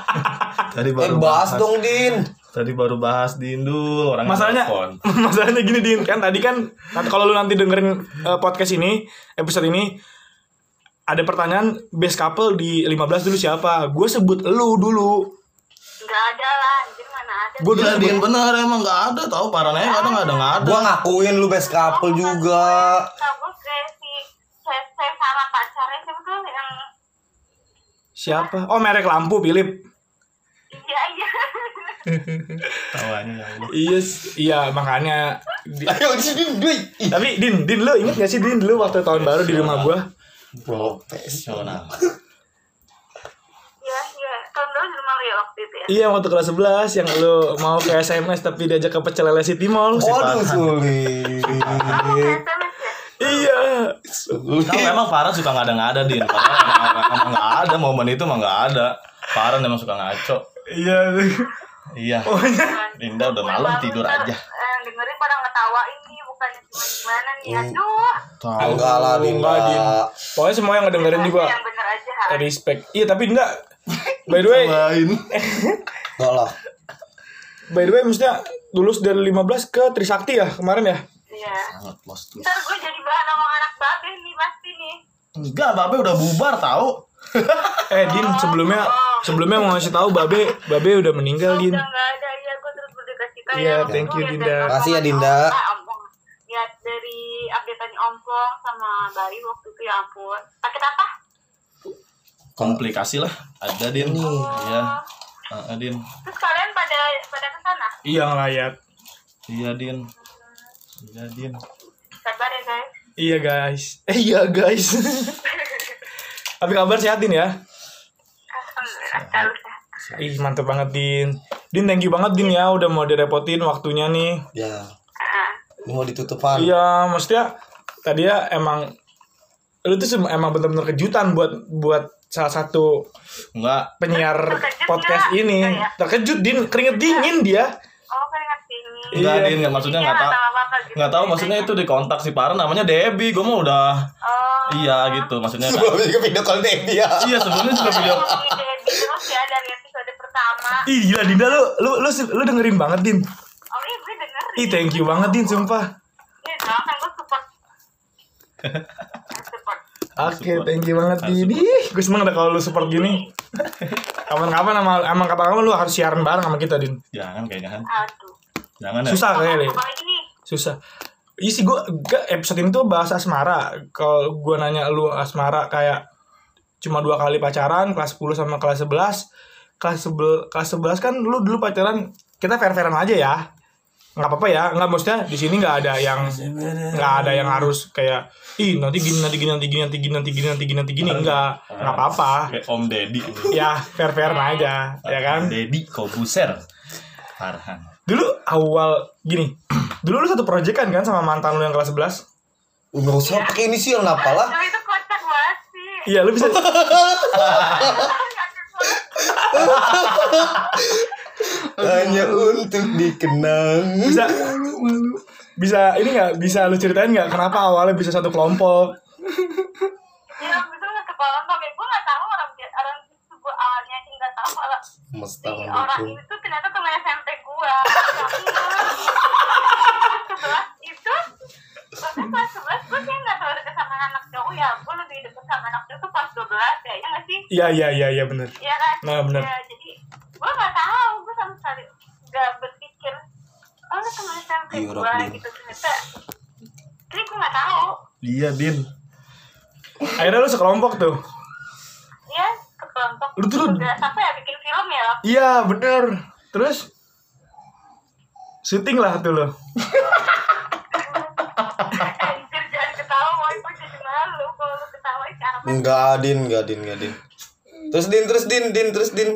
Tadi Eh, baru bahas dong, Din. Tadi baru bahas Dindul orang Masalahnya masalahnya gini Din, kan tadi kan kalau lu nanti dengerin eh, podcast ini, episode ini ada pertanyaan best couple di 15 dulu siapa? Gue sebut lu dulu. Nggak ada lah, anjir mana ada. Gue sebut Din bener emang nggak ada tahu parananya kadang ada nggak ada. Gua ngakuin lu best couple juga. Kamu kayak si sama pacarnya siapa tuh yang siapa? Oh merek lampu Philip. iya iya. Tawanya ada. Iya, iya makanya. Ayo di sini, Dwi. Ih, Tapi Din, Din lu inget gak sih Din dulu waktu tahun baru di rumah gua? Profesional. Iya iya. Tahun lalu di rumah lu ya waktu itu ya. Iya waktu kelas 11 yang lu mau ke SMS tapi diajak ke pecel lele City Mall. Waduh, sulit. Ya. Iya. Nah, memang Farhan suka nggak ada nggak ada Din. Padahal emang- emang nggak ada momen itu emang nggak ada. Farhan emang suka ngaco. Iya. Iya. Pokoknya Dinda udah malam tidur aja. Eh, dengerin pada ngetawain nih bukannya cuma gimana nih. Hmm. Aduh. Tahu. Enggak lah, Din. Enggak, Din. Pokoknya semua yang ngedengerin juga Yang bener aja. Respect. Iya tapi enggak. By the way, Lain. Enggak lah. by the way maksudnya lulus dari 15 ke Trisakti ya kemarin ya? Iya. Sangat lost tuh. Ntar gue jadi bahan omong anak babe nih pasti nih. Enggak, Babe udah bubar tahu. Eh Din sebelumnya sebelumnya mau ngasih tahu Babe, Babe udah meninggal Din. Udah ada ya gue terus Iya, ya. thank you, Dinda. Makasih ya, Dinda. Om-. Lihat dari updateannya Ompong sama Bayu waktu itu ya ampun. Paket apa? Komplikasi lah. Ada Din. Nih. Iya. Heeh, Din. Terus kalian pada pada ke sana? Iya ngelayat. Iya, Din. Iya, Din. Sabar ya guys. Iya guys. Eh iya guys. Tapi kabar sehat Din ya? Sehat. Ih mantep banget Din. Din thank you banget Din ya udah mau direpotin waktunya nih. Ya, mau ditutupan. Iya, maksudnya tadi ya emang lu tuh emang bener-bener kejutan buat buat salah satu Enggak. penyiar Terkejut podcast nggak? ini. Nggak ya? Terkejut Din, keringet dingin dia. Oh keringat dingin. Enggak, Iya. Din. Nggak, maksudnya Iya, enggak tahu. gitu. Nggak tahu maksudnya itu di kontak si Farhan namanya Debbie. Gue mau udah Oh. iya gitu maksudnya. kan. Sebelum ke video call Debbie ya. Iya, sebelumnya juga video Debbie terus ya dari episode pertama. Ih gila Dinda lu lu lu lu dengerin banget Din. Oh iya gue denger. Ih thank you banget Din sumpah. Iya dong kan gue support. support. Oke, Support. thank you banget Didi. Gue seneng deh kalau lu support gini. Kapan-kapan emang, emang kapan-kapan lu harus siaran bareng sama kita, Din. Jangan kayaknya kan. Aduh. Jangan ya. Susah kayaknya deh. Susah. Iya sih gue episode ini tuh bahas asmara. Kalau gue nanya lu asmara kayak cuma dua kali pacaran kelas 10 sama kelas 11. Kelas 11 kelas 11 kan lu dulu pacaran kita fair-fairan aja ya. Nggak apa-apa ya nggak maksudnya di sini nggak ada yang nggak ada yang harus kayak ih nanti gini nanti gini nanti gini nanti gini nanti gini nanti gini nanti gini nggak nggak apa-apa Kayak Om Deddy. ya fair fairan aja ya kan Deddy Kobuser. Farhan. dulu awal gini dulu lu satu project kan kan sama mantan lu yang kelas 11 Nggak usah pakai inisial apa lah. Itu kocak banget sih. iya lu bisa Hanya untuk dikenang. bisa bisa ini nggak bisa lu ceritain nggak kenapa awalnya bisa satu kelompok Ya, betul nggak kepala tapi gue nggak tahu orang orang itu gue awalnya sih nggak tahu kalau Mesta si orang mendukung. itu ternyata teman SMP gue. Sebelas itu kelas 11 gue kayak gak terlalu deket sama anak cowok ya Gue lebih deket sama anak cowok tuh kelas 12 ya Ya gak sih? iya iya iya iya bener Iya kan? Nah, bener. Ya, jadi gue gak tahu Gue sama sekali gak berpikir Oh lu teman SMP Iya, gue gitu ternyata. Jadi gue gak tahu. Iya, Din. akhirnya lu sekelompok tuh? Iya ke kelompok Lu tuh- Udah sampai ya bikin film ya iya bener. Terus? Syuting lah tuh lo Enggak, Din, enggak, Din, enggak, Din. Terus Din, terus Din, Din, terus Din.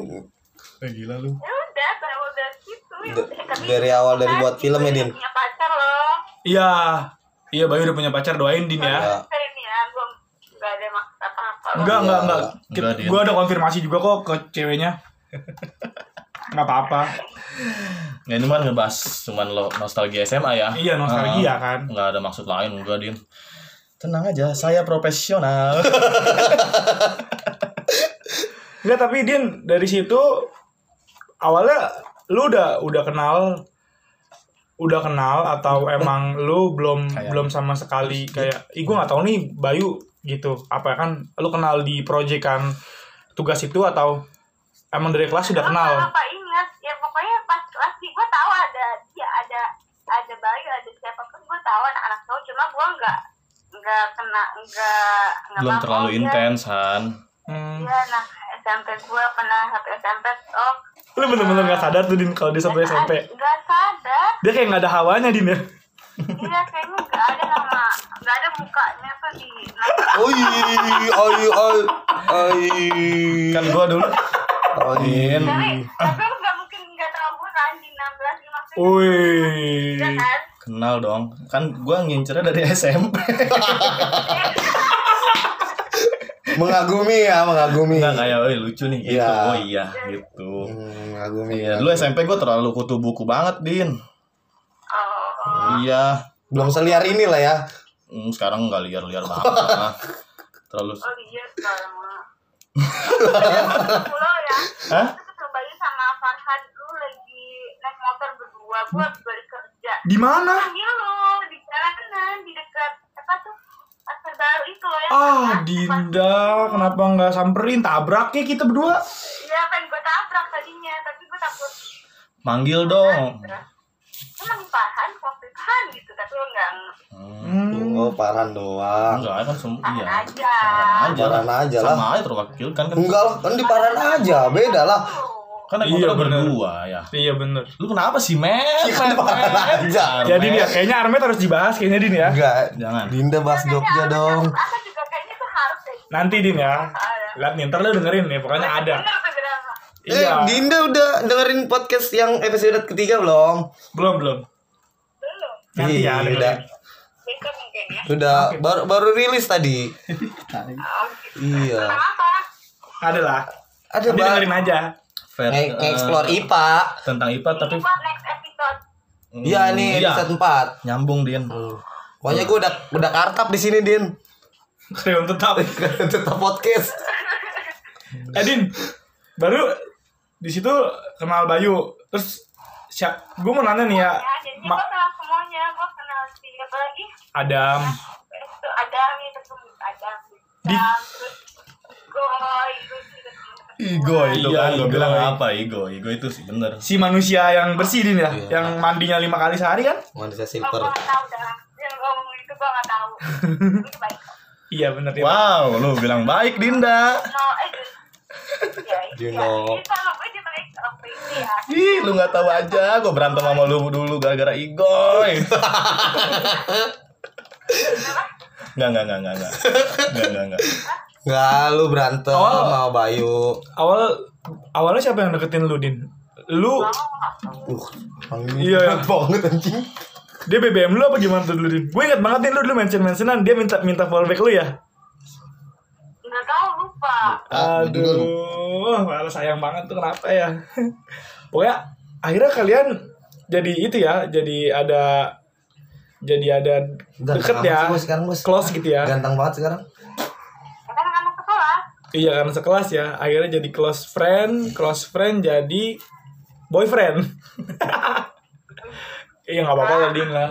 Eh, gila lu. Ya udah berawal dari situ ya Da- udah. Tapi dari awal dari buat film ya, Din? Punya pacar loh iya iya Bayu udah punya pacar doain din ya Ya. Saya ini ya gue gak ada maksud apa-apa loh. enggak enggak enggak gue ada konfirmasi juga kok ke ceweknya nggak apa-apa Nah, ini mah ngebahas cuman lo nostalgia SMA ya. Iya, nostalgia, Ah, kan. Nggak ada maksud lain enggak, Din. Tenang aja, saya profesional. Enggak tapi Din dari situ awalnya lu udah udah kenal udah kenal atau emang lu belum Kayak- belum sama sekali kayak ih gue nggak tahu nih Bayu gitu. Apa kan lu kenal di proyek kan tugas itu atau emang dari kelas sudah Gua kenal? apa ingat. Ya pokoknya pas kelas sih gue tahu ada dia ada ada Bayu ada siapa pun gue tahu anak-anak cowok. Cuma gue nggak nggak kena nggak Belum terlalu intens, Han. Hmm. Iya, nah SMP gue pernah satu SMP oh lu bener-bener nggak sadar tuh Din kalau dia sampai SMP nggak sadar dia kayak nggak ada hawanya Din ya iya kayaknya nggak ada nama nggak ada mukanya tuh di nama Oi, oi, oi, oi. Kan gua dulu Oi. Din. tapi tapi lu nggak mungkin nggak tahu gue kan di 16 gitu maksudnya Wih Iya kan kenal dong. Kan gua ngincernya dari SMP. Mengagumi ya, mengagumi. Enggak kayak, "Woi, lucu nih." Gitu. Iya. Oh iya, gitu. Hmm, mengagumi. Iya, dulu SMP gua terlalu kutu buku banget, Din. oh Iya. Belum seliar ini lah ya. Hmm, sekarang nggak liar-liar banget. lah. terlalu oh iya sekarang mah pulau ya Hah? Bayu sama Farhan lu lagi naik motor berdua gue habis balik kerja di mana panggil lu di jalanan di dekat apa tuh pasar baru itu loh ya ah Dinda kenapa nggak samperin tabrak ya kita berdua iya kan gue tabrak tadinya tapi gue takut manggil dong. emang Farhan waktu itu kan gitu tapi lo nggak Hmm. hmm. Oh, Parhan doang. Enggak kan semua Farhan iya. aja Parhan aja lah. Parhan aja lah. Sama aja terwakilkan kan. Enggak lah, kan di Parhan aja, beda lah. Kan naik Iya, motor bener. berdua ya. iya bener Lu kenapa sih, men? Iya, kan aja. ya Din ya kayaknya Armet harus dibahas kayaknya Din ya Enggak. Jangan. Dinda bahas Jogja dong. aku juga kayaknya tuh harus deh nanti Din ya lihat nih ntar lu dengerin nih pokoknya ada Eh, iya Dinda udah dengerin podcast yang episode ketiga belum? belum belum belum nanti ya dengerin. udah. ya Udah baru baru rilis tadi. gitu. Iya. Ada lah Ada nanti dengerin aja Fair, Nge- eh, Nge-explore IPA. tentang IPA tapi buat next episode Hmm, Iya nih iya. episode 4. nyambung Din. Pokoknya gue udah udah kartap di sini, Din. Kreon tetap Tetap podcast. eh Din baru di situ kenal Bayu terus siap gue mau nanya nih ya ya Ma- gue kenal semuanya gue kenal si apa lagi Adam itu ada nih ketemu ada terus gitu Ego itu Iya, kan gue bilang apa ego ego itu sih bener Si manusia yang bersih din ya, Iya. yang mandinya lima kali sehari kan? manusia silver gue nggak tahu dah yang ngomong itu gue nggak tahu Iya bener ya. wow lu bilang baik Dinda no eh ya You iya know. itu sama gue juga baik waktu itu ya Ih, lu nggak tahu aja, gue berantem sama lu dulu gara-gara igoy. Nggak, nggak, nggak, nggak, nggak, nggak, nggak, nggak. Enggak, lu berantem Oh. sama Bayu. Awal awalnya siapa yang deketin lu din? Lu Uh, Iya, iya. banget anjing. dia BBM lu apa gimana tuh dulu din? Gue inget banget din lu dulu mention mentionan dia minta minta fallback lu ya. nggak tahu lupa Ah. Aduh, malah sayang banget tuh kenapa ya? Pokoknya akhirnya kalian jadi itu ya, jadi ada jadi ada deket ya, sekarang, close gitu ya. Ganteng banget sekarang. ya kan anak sekolah Iya karena sekelas ya, akhirnya jadi close friend, close friend jadi boyfriend. Iya nggak apa-apa lah Din lah.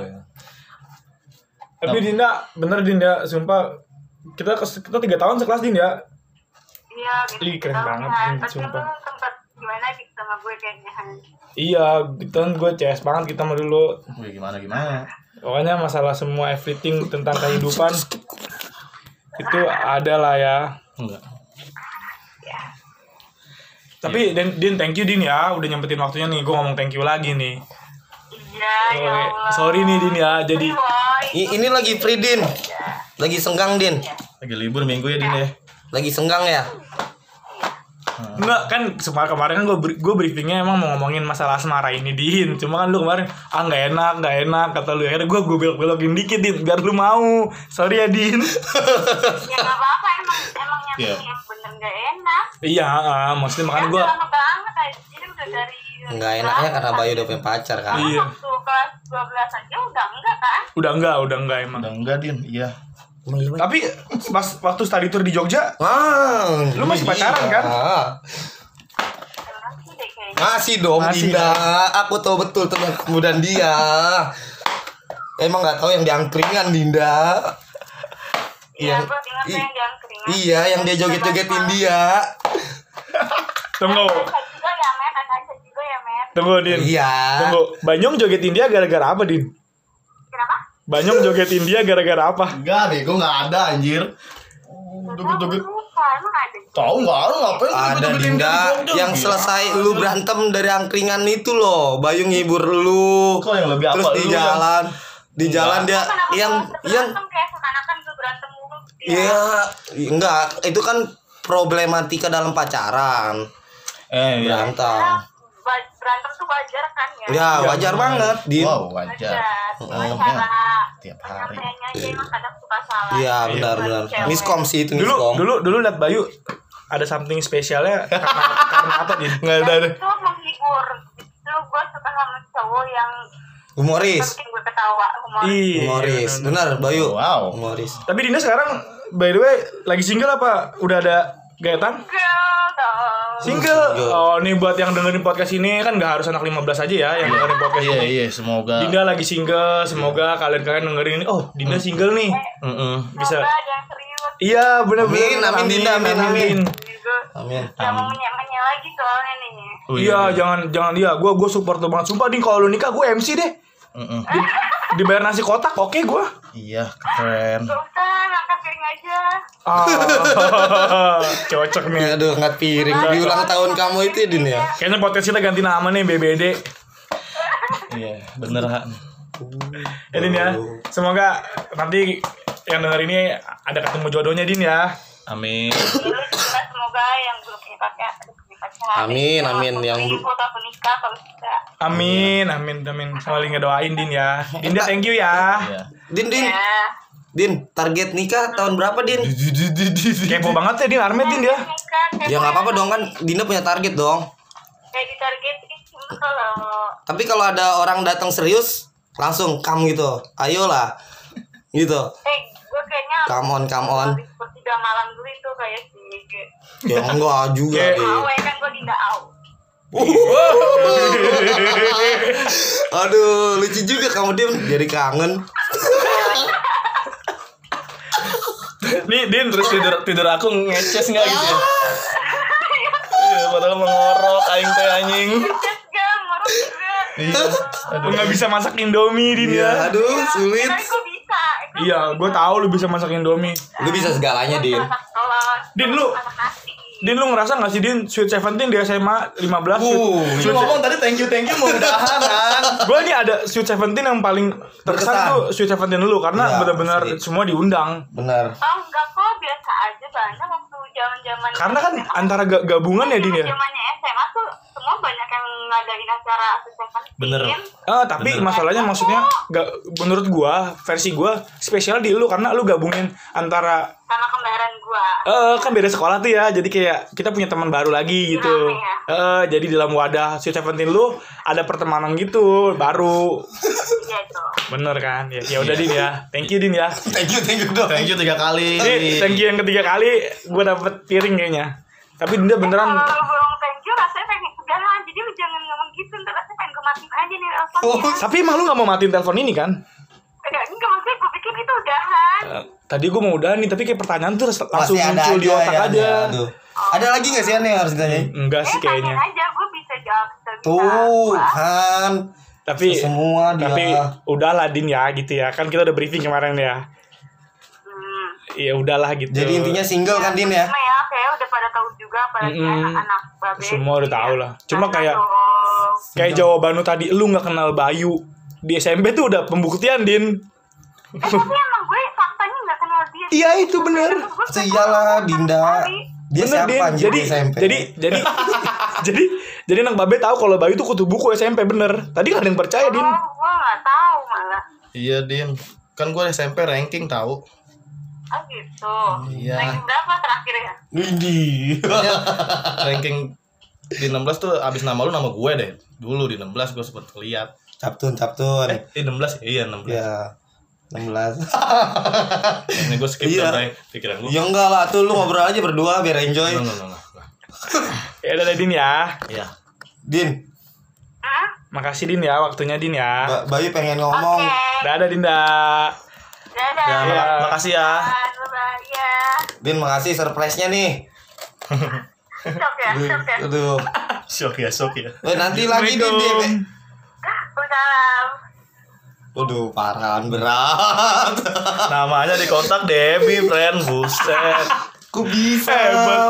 Tapi Dinda, bener Dinda, sumpah kita kita tiga tahun sekelas Din ya. iya gitu Ih, keren banget, kan. Jun, tapi sumpah. lu sempet gimana gitu sama gue kayaknya Iya, gitu kan gue CS banget kita mah dulu. Wih, gimana gimana? Pokoknya masalah semua everything tentang kehidupan itu ada lah ya. Enggak. Tapi Din, Din thank you Din ya, udah nyempetin waktunya nih. Gue ngomong thank you lagi nih. iya ya Oke, Allah Sorry nih Din ya, jadi Boy. Ini lagi free Din. Lagi senggang Din. Lagi libur minggu ya, Din ya. Lagi senggang ya. Enggak kan kemarin kemarin kan gue gue briefingnya emang mau ngomongin masalah asmara ini din cuma kan lu kemarin ah nggak enak nggak enak kata lu akhirnya gue gue belok belokin dikit din biar lu mau sorry ya din ya nggak apa-apa emang emang yang, Iya. Nggak enak iya ah, maksudnya makanya ya gue lama banget jadi udah dari Enggak enaknya karena Bayu udah punya pacar kan. Iya. waktu kelas 12 aja udah enggak kan udah enggak udah enggak emang Udah enggak, Din. Iya. Iya, tapi pas waktu study tour di Jogja Ah, Lu masih iya. pacaran, kan? Kayaknya Masih dong Masih, Dinda. Aku tahu betul tentang kemudahan dia. Emang nggak tahu yang diangkringan Dinda. Iya. Yang- gue ingat yang keringat Iya, yang dia joget-jogetin dia. tunggu. Ya ya tunggu din. Iya. tunggu. Banyong jogetin dia gara-gara apa din? Kenapa? Banyong jogetin dia gara-gara apa? Enggak, bego enggak ada anjir. Joget-joget. Tahu enggak lu ngapain Ada Dinda. Yang selesai lu berantem dari angkringan itu loh. Bayu ngibur lu. Kok yang lebih Terus di jalan. Di jalan dia yang yang gitu ya? Iya, enggak, itu kan problematika dalam pacaran. Eh, iya. Berantem. Ba- berantem tuh wajar kan ya Ya, wajar banget, Din. Wow, wajar. Oh, cara Tiap hari. Iya, benar benar. Miskom sih itu dulu miskom. dulu dulu liat Bayu ada something spesialnya karena karena apa din nggak ada ada itu menghibur itu gue suka sama cowok yang Humoris. bikin gue ketawa humor Iya, Humoris. benar. Bayu. Wow. Humoris. Tapi Dinda sekarang by the way lagi single apa? Udah ada gaetan? Single. Single. Oh, nih buat yang dengerin podcast ini kan nggak harus anak 15 aja ya yang dengerin podcast Iya, ini. iya, semoga. Dinda lagi single, semoga kalian-kalian dengerin ini. Oh, Dinda single nih. Bisa. Ada yang serius Iya, benar-benar. Amin, amin, Dinda, amin, amin. gitu Amin. jangan menyamanya lagi soalnya nih Iya, jangan jangan dia. Gua gua support banget. Sumpah Din kalau lu nikah gue MC deh. Heeh. Dibayar nasi kotak, oke gua. Iya, keren. gak usah ngangkat piring aja Ah, cocok nih. Ya, aduh, angkat piring. Di ulang tahun kamu itu ya, Din ya? Kayaknya podcast kita ganti nama nih BBD. Iya, bener, Han. Ya Din ya. Semoga nanti yang denger ini ada ketemu jodohnya Din ya. Amin. Semoga yang belum punya Amin, amin. Yang foto aku nikah kalau bisa Amin, amin, amin. Saling ngedoain Din ya. Dinda thank you ya. Iya. Din, Din. ya Din, target nikah tahun berapa, Din? Kepo banget ya Din Armet Din dia. kayak Ya nggak apa-apa dong kan Dinda punya target dong. cuma kalau Tapi kalau ada orang datang serius, langsung kamu gitu. Ayolah. Gitu. eh gue kayaknya Come on, come on. Tiga malam dulu itu kayak si kayak Ya enggak juga, Kayak- Din. awe kan gue tidak au Aduh, lucu juga kamu Din. Jadi kangen. Nih Din terus tidur tidur aku ngeces nggak gitu ya? Iya, padahal mengorok aing teh anjing. Just gak juga Iya. Lu nggak bisa masak Indomie, Din Iya, ya. aduh sulit. gue bisa Gua Iya, gue tahu lu bisa masak Indomie. Lu bisa segalanya, Din. Din, lu- Din lu ngerasa gak sih Din Sweet Seventeen di SMA 15 Uh, Lu ngomong tadi thank you thank you mau udahan kan. Gue nih ada Sweet Seventeen yang paling terkesan Berkesan. tuh Sweet Seventeen dulu Karena Iya, benar-benar asli. semua diundang Benar. oh enggak kok biasa aja banyak waktu zaman zaman Karena kan antara ga- gabungan ya Din ya? Zamannya SMA tuh semua banyak yang ngadain acara susukan Bener. Ah, tapi Bener. masalahnya maksudnya gak, menurut gua versi gua spesial di lu karena lu gabungin antara sama kembaran gua. Eh kan beda sekolah tuh ya jadi kayak kita punya teman baru lagi gitu. ya? eh jadi dalam wadah Sweet Seventeen lu ada pertemanan gitu baru. Iya itu bener kan? Ya ya udah Din ya. Thank you Din ya. Thank you, thank you dong. Thank you tiga kali. ini thank you yang ketiga kali. Gua dapet piring kayaknya tapi Dinda beneran kalau lu belum thank you rasanya pengen udah lah jadi lu jangan ngomong gitu ntar rasanya pengen gue matiin aja nih telepon Oh. tapi emang lu gak mau matiin telepon ini kan enggak enggak maksudnya gue pikir itu udahan Eh, tadi gua mau udah nih tapi kayak pertanyaan tuh langsung Masih ada muncul aja di otak ya. aja Aduh. Ada lagi gak sih An yang harus ditanyain? enggak sih eh kayaknya aja gue bisa jawab sebisa Tuh, kan. tapi Semua dia. tapi udahlah Din ya gitu ya kan kita udah briefing kemarin ya. Ya udahlah gitu Jadi intinya single kan Din ya? Cuma ya kayak udah pada tahu juga apalagi Mm-mm. anak-anak babe Semua udah tahu lah. Cuma Karena kayak- dong. kayak jawaban lu tadi lu nggak kenal Bayu di SMP tuh udah pembuktian Din eh tapi emang gue faktanya nggak kenal dia iya itu bener iyalah Dinda. Dia bener siapa Din jadi di SMP? jadi jadi jadi jadi anak babe tahu kalau Bayu tuh kutu buku SMP bener tadi gak ada yang percaya Din oh gue nggak tahu malah Iya Din. Kan gue SMP ranking tahu. Oh gitu Iya. ranking berapa terakhir ya. Pokoknya ranking di 16 tuh abis nama lu nama gue deh. Dulu di 16 gue sempet lihat. Captun, captun. Eh, di 16 iya 16. Ya. 16. Ini gue skip Iya. sampai pikiran gue. ya enggak lah tuh lu ngobrol aja berdua biar enjoy. No, no, no, no. ya udah deh, Din ya Iya. Din, Hah? makasih Din ya waktunya Din ya Ba- Bayu pengen ngomong. oke dadah Dinda dadah Ya, maka- makasih ya. bye ya Din makasih surprise-nya nih. shock ya shock ya Aduh. Shock ya, shock ya. Eh, nanti lagi Din, Din. Salam. Waduh, parahan berat. Namanya di kontak Debbie, friend. Buset. Kok bisa?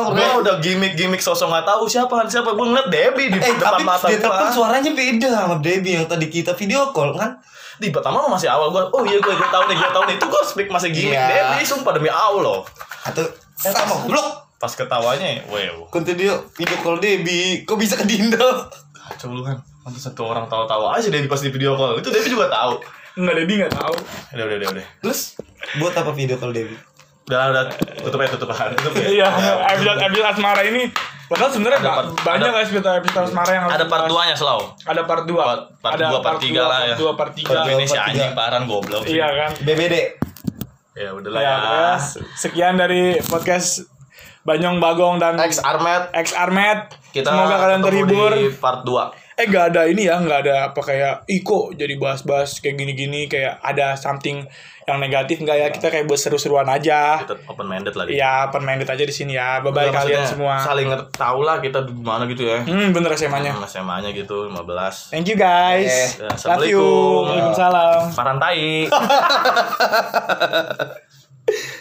Gue udah gimmick-gimmick sosok nggak tahu siapa siapa. Gue ngeliat Debbie di Eh, depan tapi mata dia tapi suaranya beda sama Debbie yang tadi kita video call kan? Di pertama masih awal gue. Oh iya gue gue tahu nih gue tahu nih. Itu gue speak masih gimmick Iya. Debbie. Sumpah demi Allah. Atau sama blok. Pas ketawanya, wow. Konten dia video call Debbie. Kok bisa ke Dinda? Kacau lu kan. Nanti satu orang tahu-tahu aja Debbie pas di video call. Itu Debbie juga tahu. Enggak Debbie nggak tahu Udah, udah, udah, udah. Terus buat apa video call Debbie? Udah, udah. Tutup aja, tutup aja. Tutup ya. Iya, episode episode asmara ini padahal sebenarnya Ada part- banyak ada- episode episode asmara yang Ada part dibahas. 2-nya selalu. Ada part 2. Part, part ada 2, part 3 lah ya. Part 2, part 3. Part Ini si part anjing tiga. paran goblok. Iya kan? BBD. Ya udahlah Ya, ya. ya, sekian dari podcast Banyong Bagong dan Ex Armet Ex Armet. kita Semoga kalian terhibur. di part 2. Eh gak ada ini ya, gak ada apa kayak Iko jadi bahas-bahas kayak gini-gini kayak ada something yang negatif nggak ya kita kayak buat seru-seruan aja. Kita open minded lah di. Iya, open minded aja di sini ya. Bye bye kalian semua. Saling tahu lah kita di mana gitu ya. Hmm, bener SMA-nya. Hmm, SMA-nya gitu 15. Thank you guys. Ya, Love you. Assalamualaikum. Waalaikumsalam. Parantai.